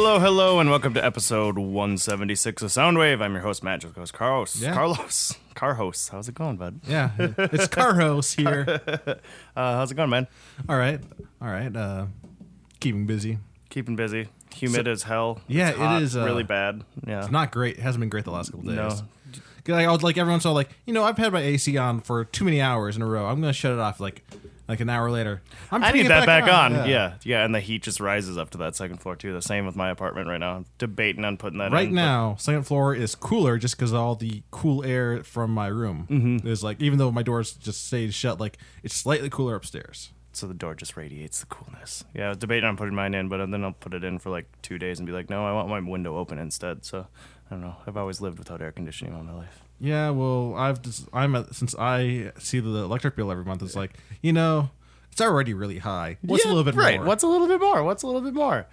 Hello, hello, and welcome to episode 176 of Soundwave. I'm your host, Matt Jocos Carlos. Yeah. Carlos. Carlos. How's it going, bud? Yeah, it's Carlos here. Uh, how's it going, man? All right, all right. Uh, keeping busy. Keeping busy. Humid as hell. Yeah, It's it hot, is, uh, really bad. Yeah. It's not great. It hasn't been great the last couple days. No. 'Cause I was like everyone's all like, you know, I've had my AC on for too many hours in a row. I'm gonna shut it off like like an hour later. I'm I need that back, on. Yeah. Yeah. yeah, and the heat just rises up to that second floor too. The same with my apartment right now. I'm debating on putting that Right in, now, second floor is cooler just because all the cool air from my room Mm-hmm. is like, even though my doors just stay shut, like it's slightly cooler upstairs. so the door just radiates the coolness. Yeah, I was debating on putting mine in, but then I'll put it in for like two days and be like, no, I want my window open instead. So I don't know. I've always lived without air conditioning all my life. Yeah, well, I've just I'm at, since I see the electric bill every month. It's like you know, it's already really high. What's Yeah, a little bit right? more? What's a little bit more? What's a little bit more?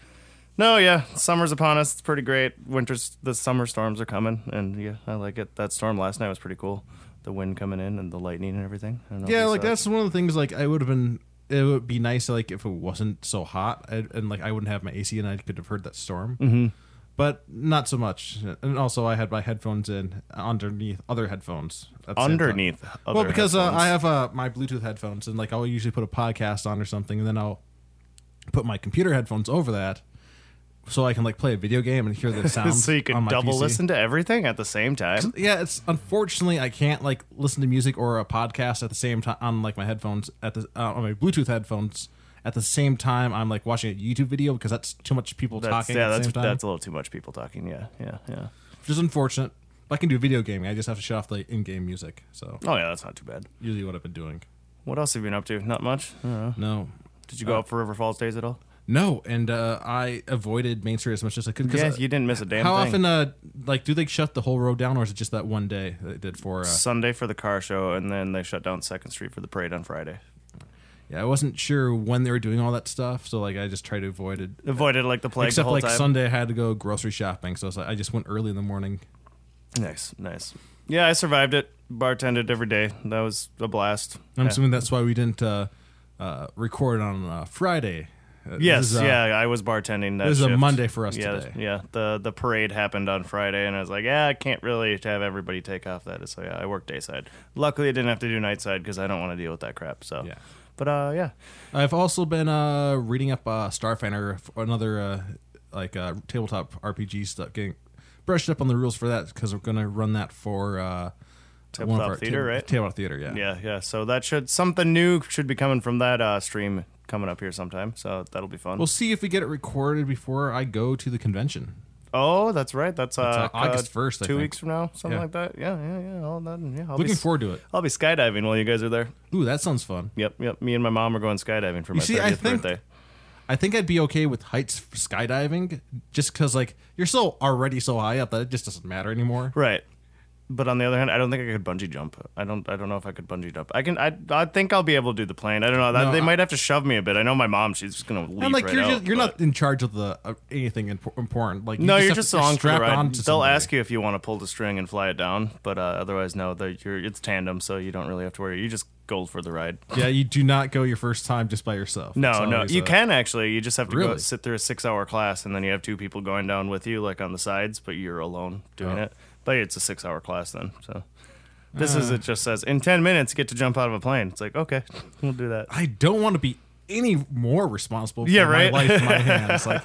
No, yeah, summer's upon us. It's pretty great. Winter's the summer storms are coming, and yeah, I like it. That storm last night was pretty cool. The wind coming in and the lightning and everything. I don't know yeah, like that's one of the things. Like I would have been. It would be nice, like if it wasn't so hot, and, and like I wouldn't have my AC, and I could have heard that storm. Mm-hmm. But not so much. And also, I had my headphones in underneath other headphones. underneath. Well, because uh. I have uh, my Bluetooth headphones, and like I'll usually put a podcast on or something, and then I'll put my computer headphones over that, so I can like play a video game and hear the sound. so you can double PC. listen to everything at the same time. Yeah, it's unfortunately I can't like listen to music or a podcast at the same time on like my headphones at the uh, on my Bluetooth headphones at the same time I'm like watching a YouTube video because that's too much people That's, talking yeah, that's that's a little too much people talking. Yeah, yeah, yeah. which is unfortunate. But I can do video gaming. I just have to shut off the in-game music. So Oh yeah, that's not too bad. usually what I've been doing. What else have you been up to? Not much. I don't know. No, Did you go Uh, up for River Falls days at all? no, and uh, I avoided Main Street as much as I could. 'cause, Yeah, uh, you didn't miss a damn How thing. often, uh, like, do they shut the whole road down, or is it just that one day they did for? Uh, Sunday for the car show, and then they shut down Second Street for the parade on Friday. Yeah, I wasn't sure when they were doing all that stuff, so like I just tried to avoid it. Avoided like the plague the Except whole like time. Sunday, I had to go grocery shopping, so I, was like, I just went early in the morning. Nice, nice. Yeah, I survived it. Bartended every day. That was a blast. I'm Yeah. assuming that's why we didn't uh, uh, record on uh, Friday. Uh, Yes, is, uh, yeah, I was bartending that this is a. Monday for us yeah, today. Yeah, the the parade happened on Friday, and I was like, yeah, I can't really have everybody take off that. So yeah, I worked dayside. Luckily, I didn't have to do nightside because I don't want to deal with that crap. So Yeah. But uh, yeah, I've also been uh, reading up uh, Starfinder, f- another uh, like uh, tabletop RPG stuff, getting brushed up on the rules for that because we're gonna run that for uh, Tabletop one of our theater, right? Tabletop theater, yeah. yeah, yeah. So that should something new should be coming from that uh, stream coming up here sometime. So that'll be fun. We'll see if we get it recorded before I go to the convention. Oh, that's right. That's uh, August 1st, I two weeks from now, something Yeah. like that. Yeah, yeah, yeah. All that. Yeah, I'll Looking be, forward to it. I'll be skydiving while you guys are there. Ooh, that sounds fun. Yep, yep. Me and my mom are going skydiving for my see, 30th I think- birthday. I think I'd be okay with heights skydiving, just because like you're so already so high up that it just doesn't matter anymore. Right. But on the other hand, I don't think I could bungee jump. I don't. I don't know if I could bungee jump. I can. I. I think I'll be able to do the plane. I don't know. That, No, they I- might have to shove me a bit. I know my mom. She's just gonna leap And like right you're out, just, you're not in charge of the uh, anything impo- important. Like you No, you're just to- along the strapped on They'll somebody. ask you if you want to pull the string and fly it down, but uh, otherwise, no. The, you're, it's tandem, so you don't really have to worry. You just go for the ride. Yeah, you do not go your first time just by yourself. No, no, you a- can actually. You just have to go sit through a six-hour class, and then you have two people going down with you, like on the sides, but you're alone doing Oh. it. But it's a six-hour class then. So this is Uh. it. Just says in ten minutes, get to jump out of a plane. It's like okay, we'll do that. I don't want to be any more responsible for Yeah, right? my life in my hands. Like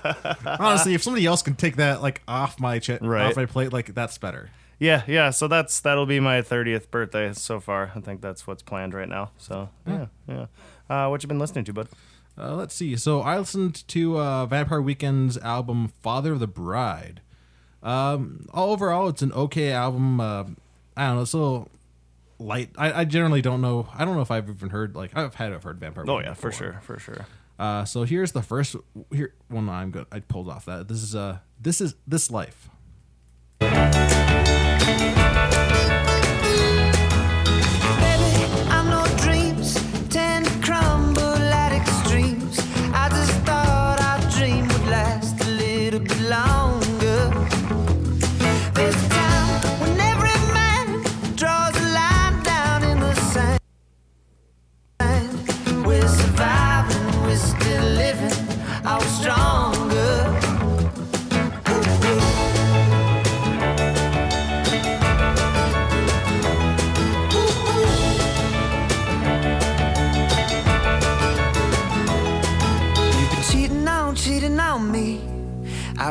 honestly, if somebody else can take that like off my cha- Right. off my plate, like that's better. Yeah, yeah. So that's that'll be my thirtieth birthday so far. I think that's what's planned right now. So yeah, yeah. Uh, what you been listening to, bud? Uh, let's see. So I listened to uh, Vampire Weekend's album "Father of the Bride." Um, all overall, it's an okay album. Uh, I don't know. It's a little light. I, I generally don't know. I don't know if I've even heard like I've had I've heard Vampire. Oh Weekend yeah, for sure, for sure. Uh, so here's the first here one I'm good. I pulled off that. This is uh this is this life. Baby,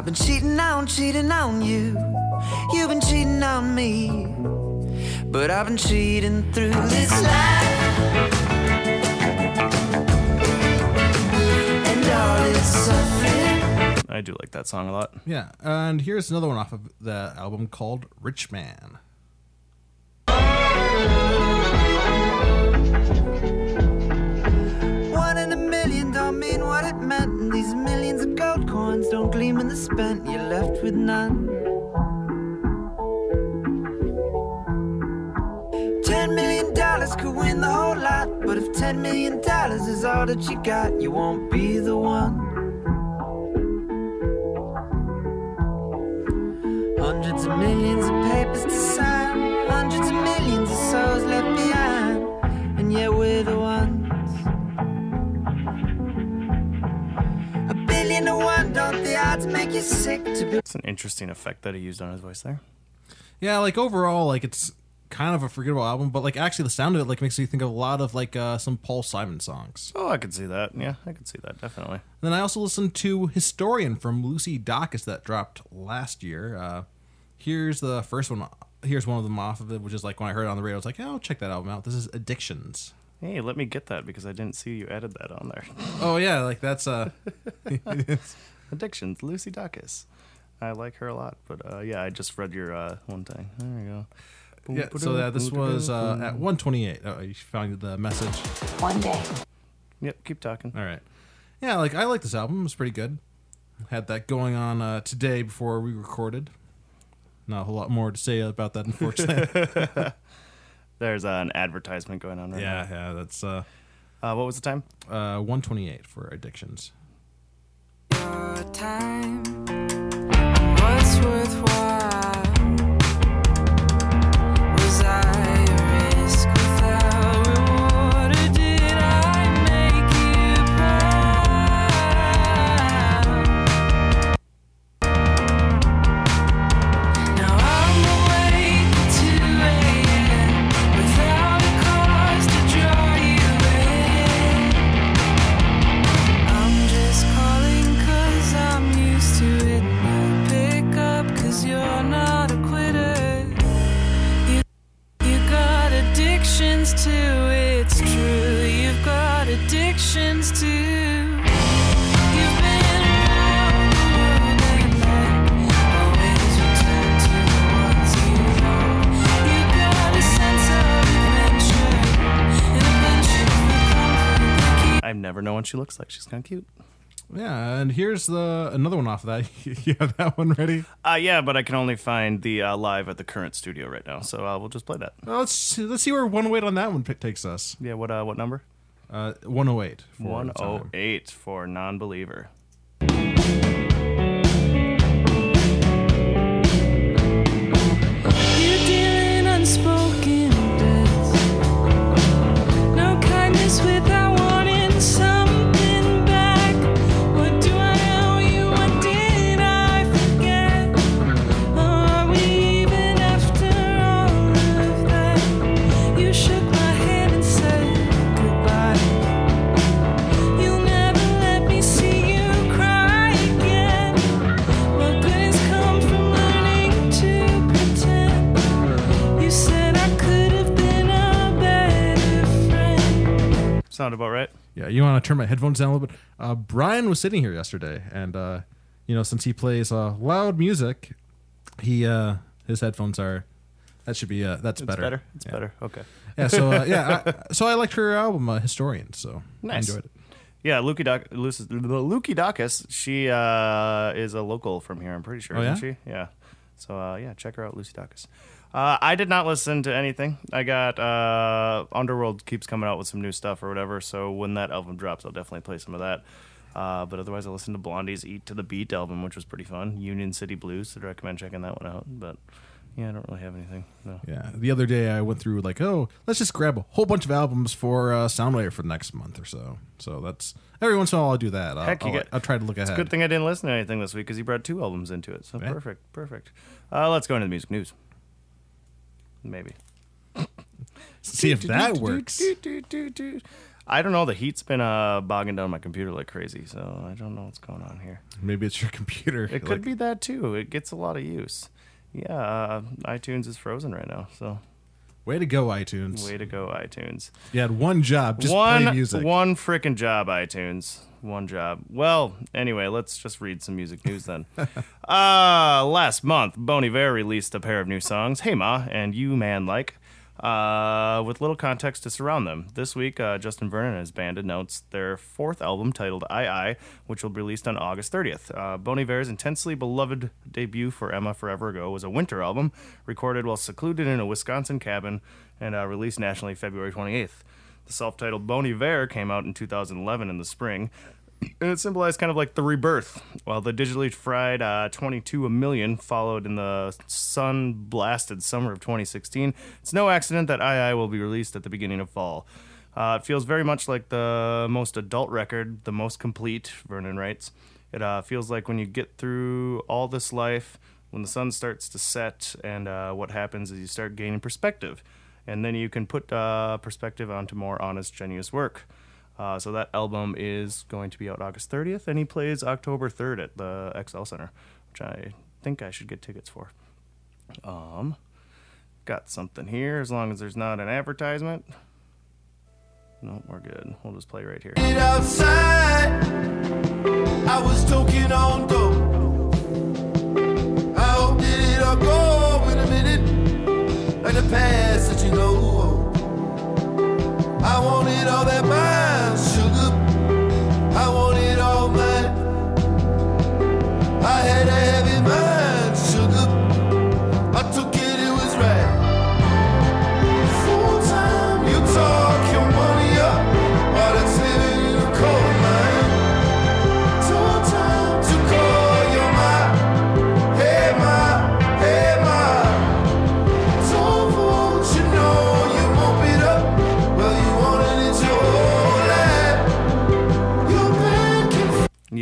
been cheating on, cheating on you. You've been cheating on me. But I've been cheating through this life. And all its suffering. I do like that song a lot. Yeah, and here's another one off of the album called Rich Man. In the spent. You're left with none. Ten million dollars could win the whole lot. But if ten million dollars is all that you got, you won't be the one. Hundreds of millions of papers to sign, hundreds of millions don't make you sick to be? It's an interesting effect that he used on his voice there. Yeah, like overall, like it's kind of a forgettable album, but like actually the sound of it like makes me think of a lot of like uh, some Paul Simon songs. Oh, I could see that. Yeah, I could see that definitely. And then I also listened to Historian from Lucy Dacus that dropped last year. Uh, here's the first one. Here's one of them off of it, which is like when I heard it on the radio, I was like, oh, check that album out. This is Addictions. Hey, let me get that because I didn't see you added that on there. Oh yeah, like that's uh Addictions, Lucy Dacus. I like her a lot, but uh, yeah, I just read your uh, one thing. There you go. yeah. So yeah, this was uh, at 128. Oh, you found the message. One day. Yep, keep talking. All right. Yeah, like I like this album. It's pretty good. Had that going on uh, today before we recorded. Not a whole lot more to say about that, unfortunately. There's uh, an advertisement going on right now. yeah, yeah, that's uh. Uh, what was the time? uh, 128 for addictions. Time was worthwhile. She looks like. She's kind of cute. Yeah, and here's the another one off of that. you have that one ready? Uh, yeah, but I can only find the uh, live at the current studio right now, so uh, we'll just play that. Well, let's let's see where 108 on that one pick takes us. Yeah, what uh, what number? Uh, 108. for One the oh time. eight for non-believer. Yeah, you want to turn my headphones down a little bit? Uh, Brian was sitting here yesterday, and uh, you know, since he plays uh, loud music, he uh, his headphones are. That should be uh, that's It's better. better. It's Yeah. better. Okay. Yeah. So uh, yeah, I, so I liked her album, uh, Historian. So Nice. I enjoyed it. Yeah, Lukey Doc, Lucy, Lukey Dacus. She uh, is a local from here. I'm pretty sure, Oh, isn't yeah? she? Yeah. So uh, yeah, check her out, Lucy Dacus. Uh, I did not listen to anything. I got uh, Underworld keeps coming out with some new stuff or whatever. So when that album drops, I'll definitely play some of that. Uh, but otherwise, I listened to Blondie's "Eat to the Beat" album, which was pretty fun. Union City Blues. I'd recommend checking that one out. But yeah, I don't really have anything. No. Yeah. The other day I went through like, oh, let's just grab a whole bunch of albums for uh, Soundwave for the next month or so. So that's every once in a while I'll do that. I'll, Heck, you I'll, get- I'll try to look It's ahead. a good thing I didn't listen to anything this week because you brought two albums into it. So Yeah. perfect, perfect. Uh, let's go into the music news. Maybe. See if that works. I don't know. The heat's been uh, bogging down my computer like crazy, so I don't know what's going on here. Maybe it's your computer. It could be that too. It gets a lot of use. Yeah, uh, iTunes is frozen right now, so Way to go, iTunes. way to go, iTunes. You had one job, just one play music. one freaking job, iTunes. One job. Well, anyway, let's just read some music news then. uh, last month, Bon Iver released a pair of new songs, "Hey Ma" and "You Man Like." Uh, with little context to surround them. This week, uh, Justin Vernon and his band announced their fourth album titled I I, which will be released on August 30th. Uh, Bon Iver's intensely beloved debut for Emma Forever Ago was a winter album recorded while secluded in a Wisconsin cabin and uh, released nationally February 28th. The self titled Bon Iver came out in 2011 in the spring, and it symbolized kind of like the rebirth. While the digitally fried uh, 22 a million followed in the sun blasted summer of 2016, it's no accident that II will be released at the beginning of fall. Uh, it feels very much like the most adult record, the most complete, Vernon writes. It uh, feels like when you get through all this life, when the sun starts to set, and uh, what happens is you start gaining perspective. And then you can put uh, perspective onto more honest, genuine work. Uh, so that album is going to be out August 30th, and he plays October 3rd at the XL Center, which I think I should get tickets for. Um, got something here, as long as there's not an advertisement. No, we're good. We'll just play right here. it outside. I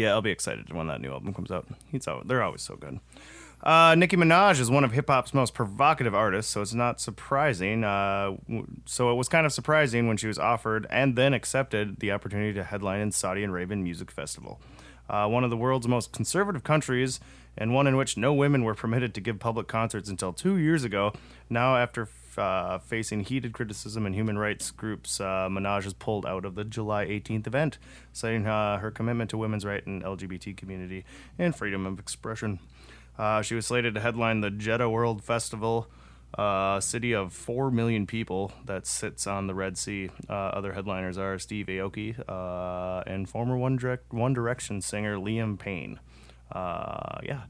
Yeah, I'll be excited when that new album comes out. He's al they're always so good. Uh, Nicki Minaj is one of hip hop's most provocative artists, so it's not surprising. Uh, so it was kind of surprising when she was offered and then accepted the opportunity to headline in Saudi Arabian Music Festival, uh, one of the world's most conservative countries, and one in which no women were permitted to give public concerts until two years ago. Now, after uh, facing heated criticism and human rights groups, uh, Minaj has pulled out of the July 18th event, citing uh, her commitment to women's rights and LGBT community and freedom of expression. Uh, she was slated to headline the Jeddah World Festival, uh, city of 4 million people that sits on the Red Sea. Uh, other headliners are Steve Aoki uh, and former One, One Direction singer Liam Payne. Uh, yeah,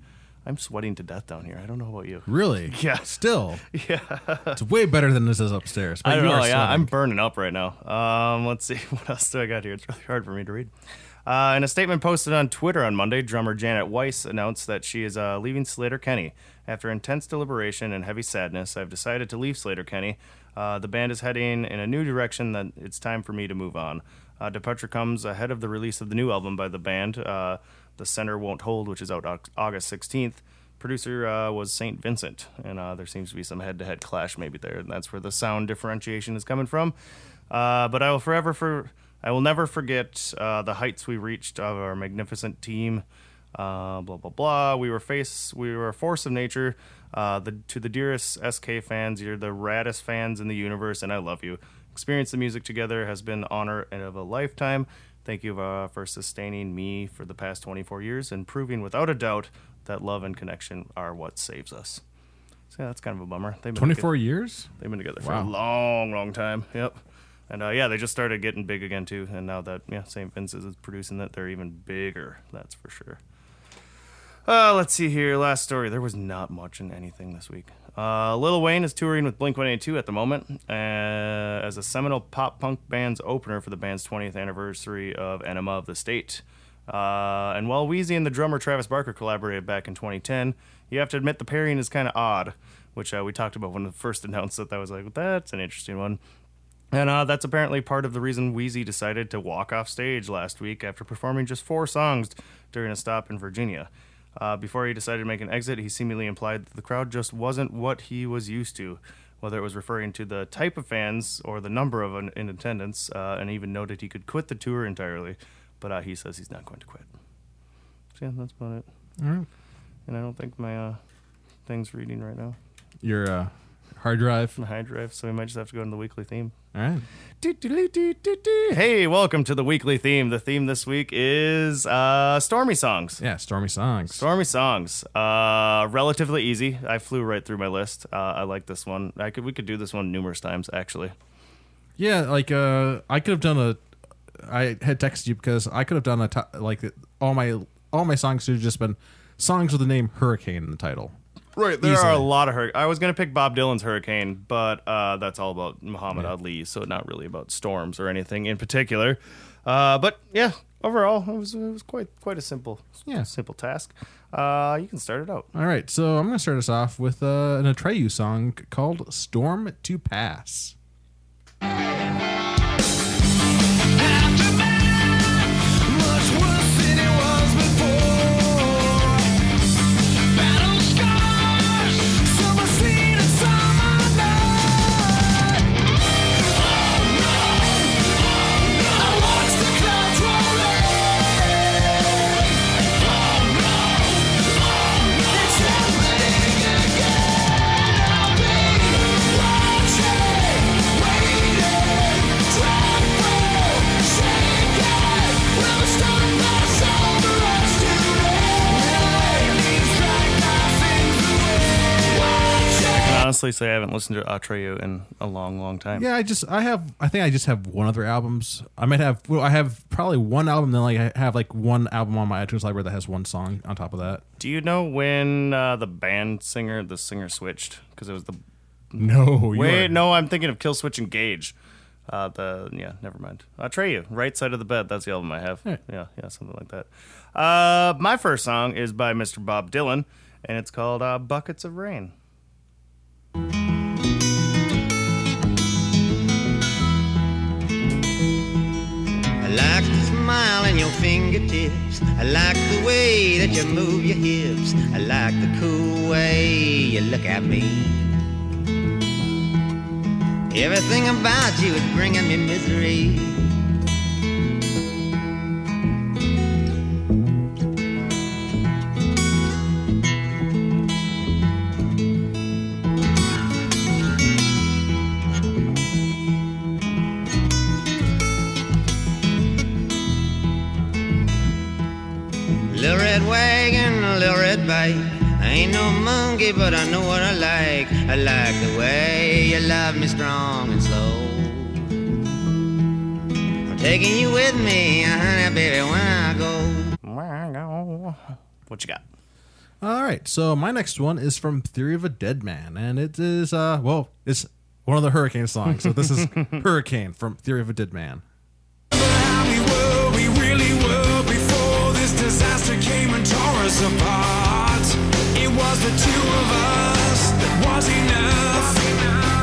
I'm sweating to death down here. I don't know about you. Really? Yeah. Still, Yeah. it's way better than this is upstairs. But I don't know. Yeah, I'm burning up right now. Um, let's see what else do I got here. It's really hard for me to read. Uh, in a statement posted on Twitter on Monday, drummer Janet Weiss announced that she is uh, leaving Sleater-Kinney. After intense deliberation and heavy sadness, I've decided to leave Sleater-Kinney. Uh, the band is heading in a new direction that it's time for me to move on. Uh, departure comes ahead of the release of the new album by the band, uh, The Center Won't Hold, which is out August 16th. Producer uh, was St. Vincent, and there seems to be some head to head clash maybe there, and that's where the sound differentiation is coming from. But I will forever for I will never forget uh, the heights we reached of our magnificent team. Uh, blah blah blah. We were face we were a force of nature. Uh, the to the dearest SK fans, you're the raddest fans in the universe, and I love you. Experience the music together has been honor and of a lifetime. Thank you uh, for sustaining me for the past 24 years and proving without a doubt that love and connection are what saves us. So yeah, that's kind of a bummer. They've been 24 years? They've been together for a long, long time. Yep. And uh, yeah, they just started getting big again too. And now that yeah, St. Vincent's is producing that, they're even bigger. That's for sure. Uh, let's see here. Last story. There was not much in anything this week. Uh, Lil Wayne is touring with Blink 182 at the moment uh, as a seminal pop punk band's opener for the band's 20th anniversary of Enema of the State. Uh, and while Weezy and the drummer Travis Barker collaborated back in 2010, you have to admit the pairing is kind of odd, which uh, we talked about when it first announced that. That was like, that's an interesting one. And uh, that's apparently part of the reason Weezy decided to walk off stage last week after performing just four songs during a stop in Virginia. Uh, before he decided to make an exit, he seemingly implied that the crowd just wasn't what he was used to. whether it was referring to the type of fans or the number of an, in attendance, uh, and even noted he could quit the tour entirely, but uh, he says he's not going to quit. So yeah, that's about it. All right. And I don't think my uh, thing's reading right now, Your uh, hard drive. my high drive, so we might just have to go into the weekly theme. All right. Hey, welcome to the weekly theme. The theme this week is uh, stormy songs. Yeah, stormy songs. Stormy songs. Uh, relatively easy. I flew right through my list. Uh, I like this one. I could we could do this one numerous times actually. Yeah, like uh, I could have done a. I had texted you because I could have done a like all my all my songs should have just been songs with the name Hurricane in the title. Right, there Easily. are a lot of hur- I was gonna pick Bob Dylan's Hurricane, but uh, that's all about Muhammad Ali, so not really about storms or anything in particular. Uh, but yeah, overall, it was it was quite quite a simple Yeah. simple task. Uh, you can start it out. All right, so I'm gonna start us off with uh, an Atreyu song called "Storm to Pass." Honestly say I haven't listened to Atreyu in a long, long time. Yeah, I just I have I think I just have one other albums. I might have well, I have probably one album. Then like I have like one album on my iTunes library that has one song on top of that. Do you know when uh, the band singer, the singer switched? Because it was the No, wait. are- No, I'm thinking of Killswitch Engage. Uh, the yeah, never mind. Atreyu, right side of the bed. That's the album I have. Right. Yeah, yeah, something like that. Uh, my first song is by Mr. Bob Dylan, and it's called uh, "Buckets of Rain." Fingertips. I like the way that you move your hips. I like the cool way you look at me. Everything about you is bringing me misery. A little red bike. I ain't no monkey, but I know what I like. I like the way you love me strong and slow. I'm taking you with me, honey, baby, when I go. What you got? All right, so my next one is from Theory of a Dead Man, and it is uh well, it's one of the Hurricane songs. So this is Hurricane from Theory of a Dead Man. how we were, we really were before this disaster came and tore us apart. It was the two of us that was enough.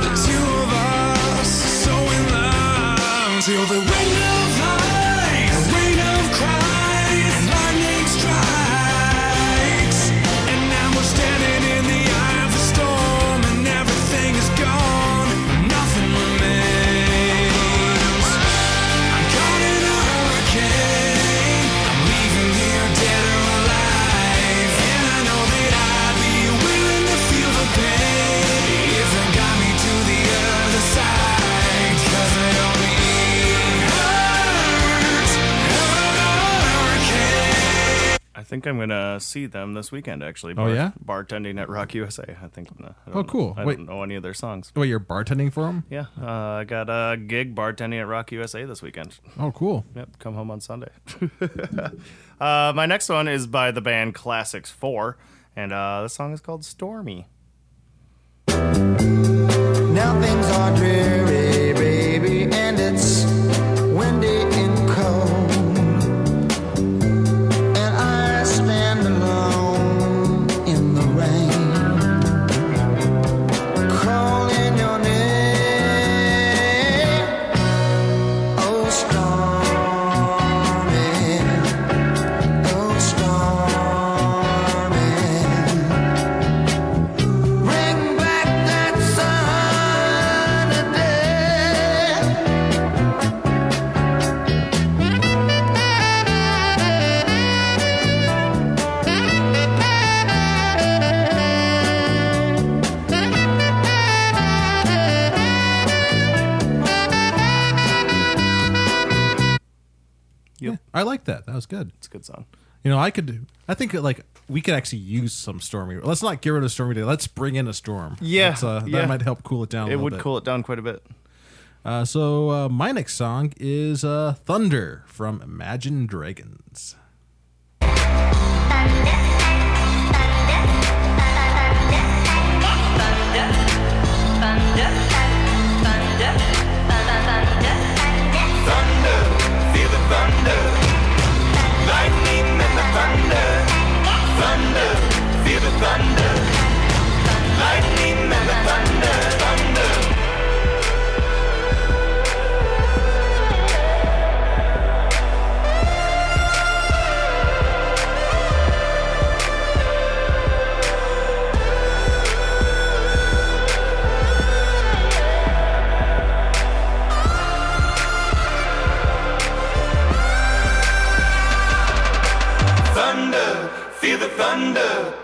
The two think I'm gonna see them this weekend. Actually, Oh, yeah? bartending at Rock USA. I think. I don't- Oh, cool. I Wait. don't know any of their songs. Wait, you're bartending for them? Yeah, uh, I got a gig bartending at Rock USA this weekend. Oh, cool. Yep, come home on Sunday. uh, my next one is by the band Classics 4, and uh, the song is called Stormy. Now things are dreary, that. That was good. It's a good song. You know, I could. Do I think like we could actually use some stormy. Let's not get rid of stormy day. Let's bring in a storm. Yeah, Let's, uh, yeah. that might help cool it down. a It little would bit. cool it down quite a bit. Uh, so uh, my next song is uh, "Thunder" from Imagine Dragons. Thunder, thunder. Feel the thunder.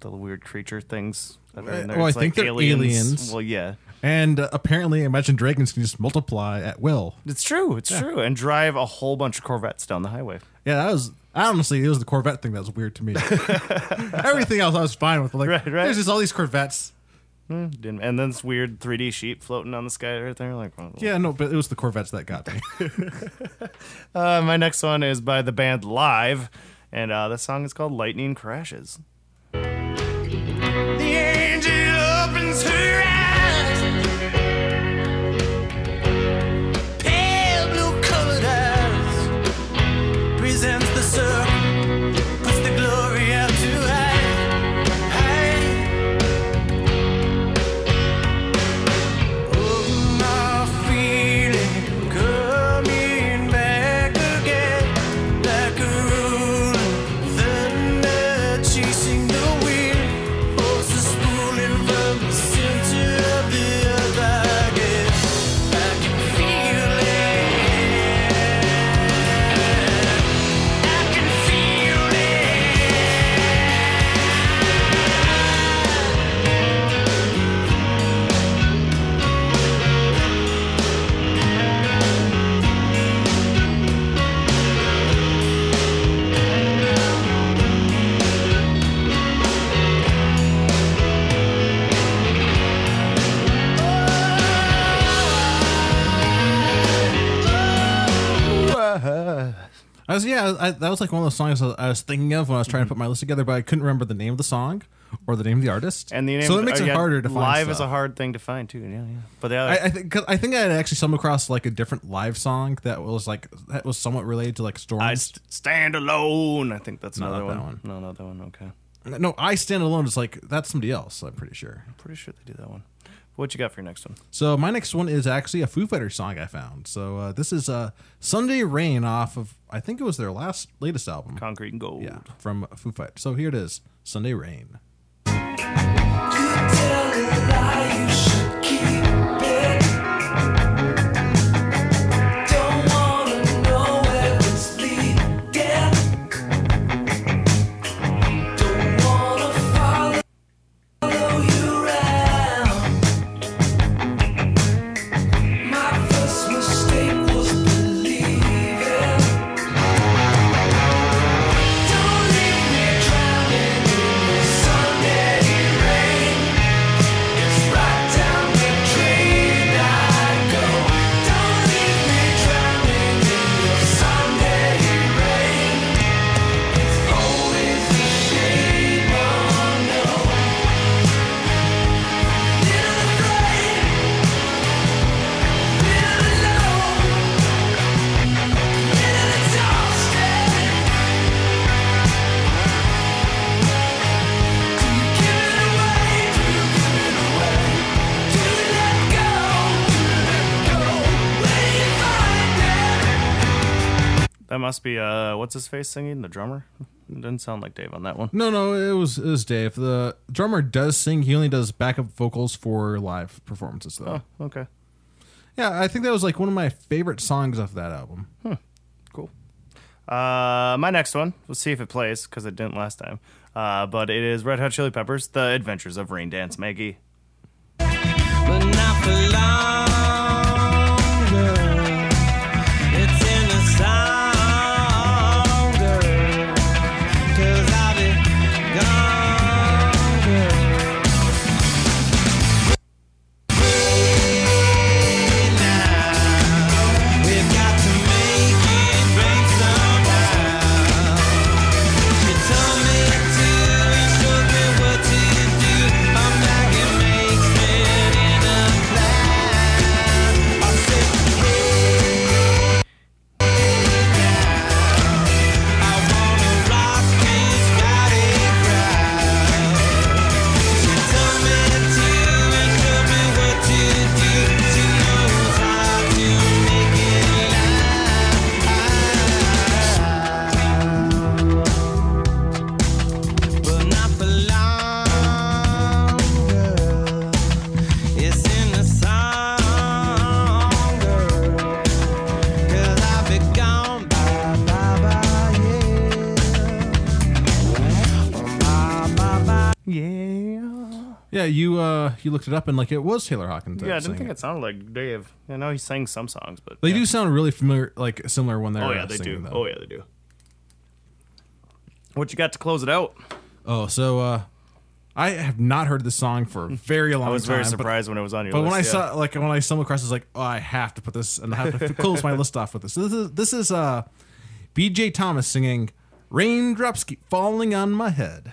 The weird creature things that are in there. Well, I It's think like they're aliens. Well, yeah. And uh, apparently, Imagine Dragons can just multiply at will. It's true. It's true. And drive a whole bunch of Corvettes down the highway. Yeah, that was honestly it was the Corvette thing that was weird to me. Everything else I was fine with. Like, Right, right. there's just all these Corvettes. Didn't- And then this weird 3D sheep floating on the sky right there. Like, well, Yeah, no, but it was the Corvettes that got me. Uh, my next one is by the band Live, and uh, the song is called Lightning Crashes. The yeah, I, that was like one of those songs I was thinking of when I was trying to put my list together, but I couldn't remember the name of the song or the name of the artist. And the name, so it makes uh, it yeah, harder to find. Live is a hard thing to find too. Yeah, yeah. But the other, I, I think I think I had actually stumbled across like a different live song that was like that was somewhat related to like storms. I st- stand alone. I think that's No, another not that one. one. No, not that one. Okay, no, I stand alone is like that's somebody else. I'm pretty sure. I'm pretty sure they do that one. What you got for your next one? So my next one is actually a Foo Fighters song I found. So uh, this is uh, Sunday Rain off of I think it was their last latest album. Concrete and Gold. yeah, from Foo Fighters. So here it is, Sunday Rain. That must be uh, what's his face singing? The drummer. It didn't sound like Dave on that one. No, no, it was it was Dave. The drummer does sing. He only does backup vocals for live performances, though. Oh, okay. Yeah, I think that was like one of my favorite songs off that album. Cool. Uh, my next one, we'll see if it plays because it didn't last time. Uh, but it is Red Hot Chili Peppers, The Adventures of Rain Dance Maggie. You looked it up and like it was Taylor Hawkins. Yeah, I didn't think it sounded like Dave. I know he sang some songs, but They yeah. do sound really familiar, like similar when they're. Oh yeah, they do. though. Oh yeah, they do. What you got to close it out? Oh, so uh, I have not heard this song for a very long time. I was time. very but- surprised when it was on your list. But list. when I yeah. saw like when I stumbled across, it, I was like, oh, I have to put this and I have to close my list off with this. So this is this is uh, B.J. Thomas singing "Raindrops Keep Falling on My Head."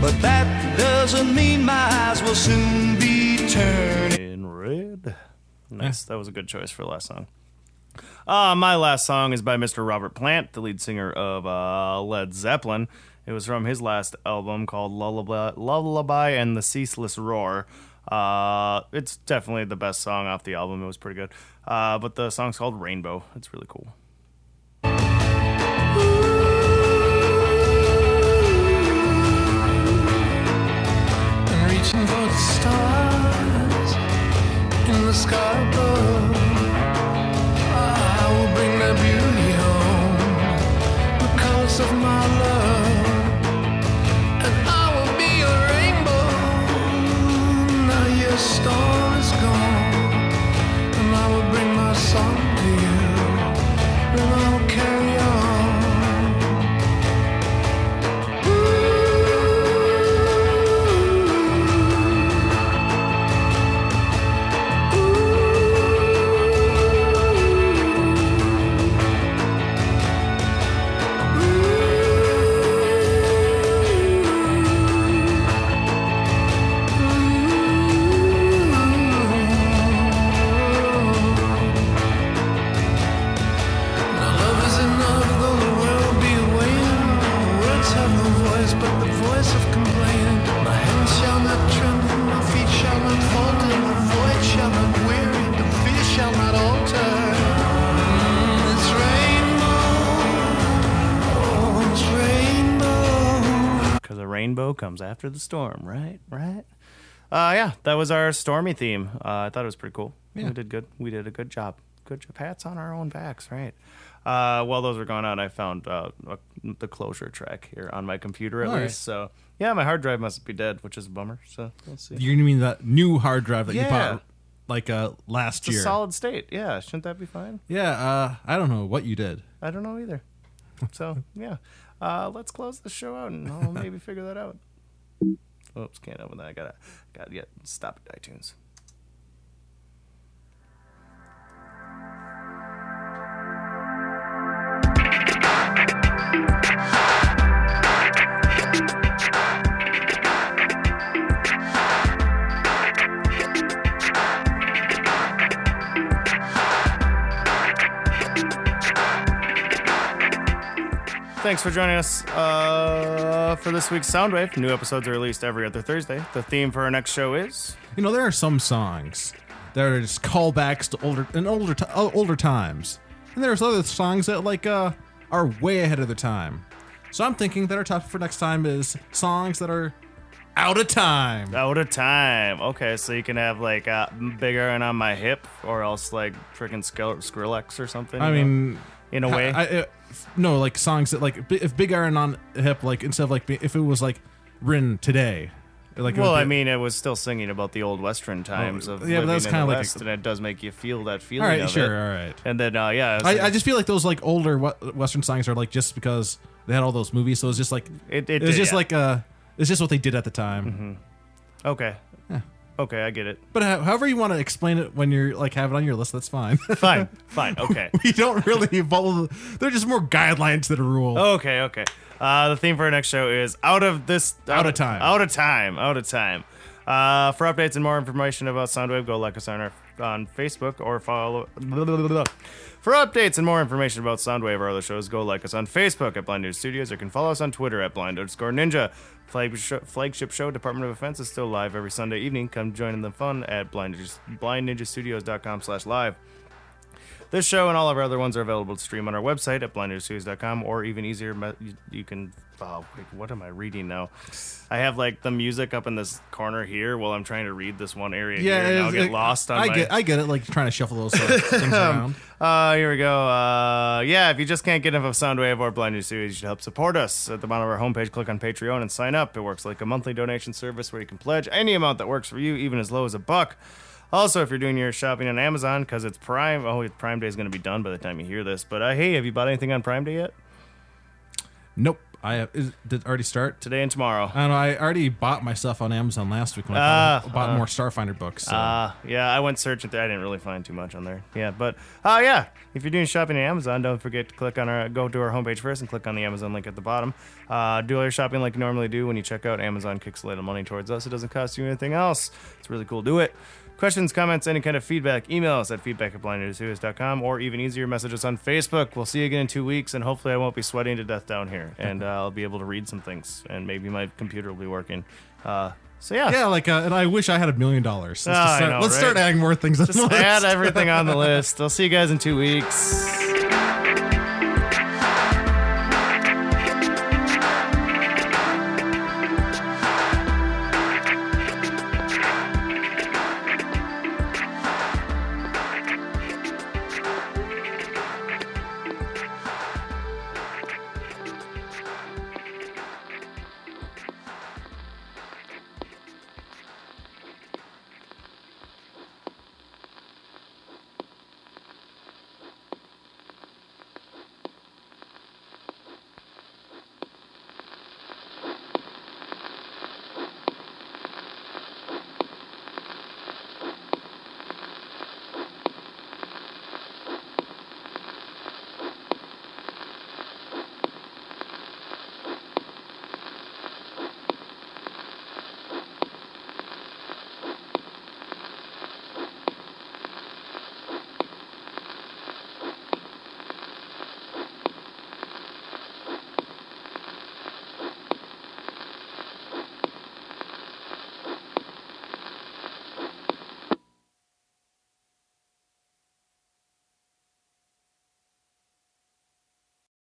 but that doesn't mean my eyes will soon be turning. in red. Nice. That was a good choice for the last song. Uh, my last song is by Mr. Robert Plant, the lead singer of uh, Led Zeppelin. It was from his last album called Lullaby, Lullaby and the Ceaseless Roar. Uh, it's definitely the best song off the album. It was pretty good. Uh, but the song's called Rainbow. It's really cool. And reaching for the stars in the sky above. I will bring that beauty home, colors of my love, and I will be a rainbow. Now your storm is gone, and I will bring my song to you, and I will carry comes after the storm, right? Right? Uh, yeah, that was our stormy theme. Uh, I thought it was pretty cool. Yeah. We did good. We did a good job. Good job. Pats on our own backs, right? Uh, while those were going on, I found uh, the closure track here on my computer at All least. right. So yeah, my hard drive must be dead, which is a bummer. So let's see. You mean that new hard drive that you Yeah. bought like uh last It's a year? solid state. Yeah, shouldn't that be fine? yeah, uh I don't know what you did. I don't know either. So yeah, uh, let's close the show out and I'll maybe figure that out. Oops, can't open that. I gotta, gotta get stop at iTunes. Thanks for joining us uh, for this week's Soundwave. New episodes are released every other Thursday. The theme for our next show is You know, there are some songs that are just callbacks to older and older ti- uh, older times, and there's other songs that like uh are way ahead of their time. So I'm thinking that our topic for next time is songs that are out of time. Out of Time. Okay, so you can have like uh, Big Iron on my hip, or else like freaking Skrill- Skrillex or something. I know, mean, in a way. I, I, no, like songs that like if Big Iron on hip, like instead of like if it was like written today, like it well, would I mean, it was still singing about the old Western times Oh, of yeah, but living that's in the like a- and it does make you feel that feeling. all right, sure, it. all right. And then, uh, yeah, I, I just feel like those like older we- Western songs are like just because they had all those movies, so it's just like It- it was did, just yeah. like uh, it's just what they did at the time. Mm-hmm. okay, okay, I get it. But ho- however you want to explain it when you're like have it on your list, that's fine. Fine, fine, okay. we don't really follow. They're just more guidelines than a rule. Okay, okay. Uh, the theme for our next show is out of this Out of time. Out of time. Out of time. Uh, for updates and more information about Soundwave, go like us on our on Facebook or follow. For updates and more information about Soundwave or other shows, go like us on Facebook at Blind Ninja Studios or can follow us on Twitter at Blind underscore Ninja. Flag flagship show Department of Defense is still live every Sunday evening. Come join in the fun at blind ninja, blindninjastudios.com slash live. This show and all of our other ones are available to stream on our website at blindnewsseries.com or even easier, you can. Oh, wait, what am I reading now? I have like the music up in this corner here while I'm trying to read this one area here. And I'll get it- lost on I my. get, I get it. Like trying to shuffle those things around. Uh, here we go. Uh, yeah, if you just can't get enough of Soundwave or Blind News Series, you should help support us. At the bottom of our homepage, click on Patreon and sign up. It works like a monthly donation service where you can pledge any amount that works for you, even as low as a buck. Also, if you're doing your shopping on Amazon, because it's Prime, oh, Prime Day is going to be done by the time you hear this. But uh, hey, have you bought anything on Prime Day yet? Nope. I is, did it already start? Today and tomorrow. I don't know. I already bought my stuff on Amazon last week when I Ah, bought, bought more Starfinder books. So. Uh, yeah, I went searching. There. I didn't really find too much on there. Yeah, but uh, yeah, if you're doing shopping on Amazon, don't forget to click on our go to our homepage first and click on the Amazon link at the bottom. Uh, do all your shopping like you normally do when you check out. Amazon kicks a little money towards us. It doesn't cost you anything else. It's really cool. Do it. Questions, comments, any kind of feedback, email us at feedback at blindnewsseries.com or even easier, message us on Facebook. We'll see you again in two weeks, and hopefully, I won't be sweating to death down here, and uh, I'll be able to read some things, and maybe my computer will be working. Uh, so, yeah. yeah, like, uh, and I wish I had a million dollars. Let's, Ah, just start, know, let's right? start adding more things on Just the list. add everything on the list. I'll see you guys in two weeks.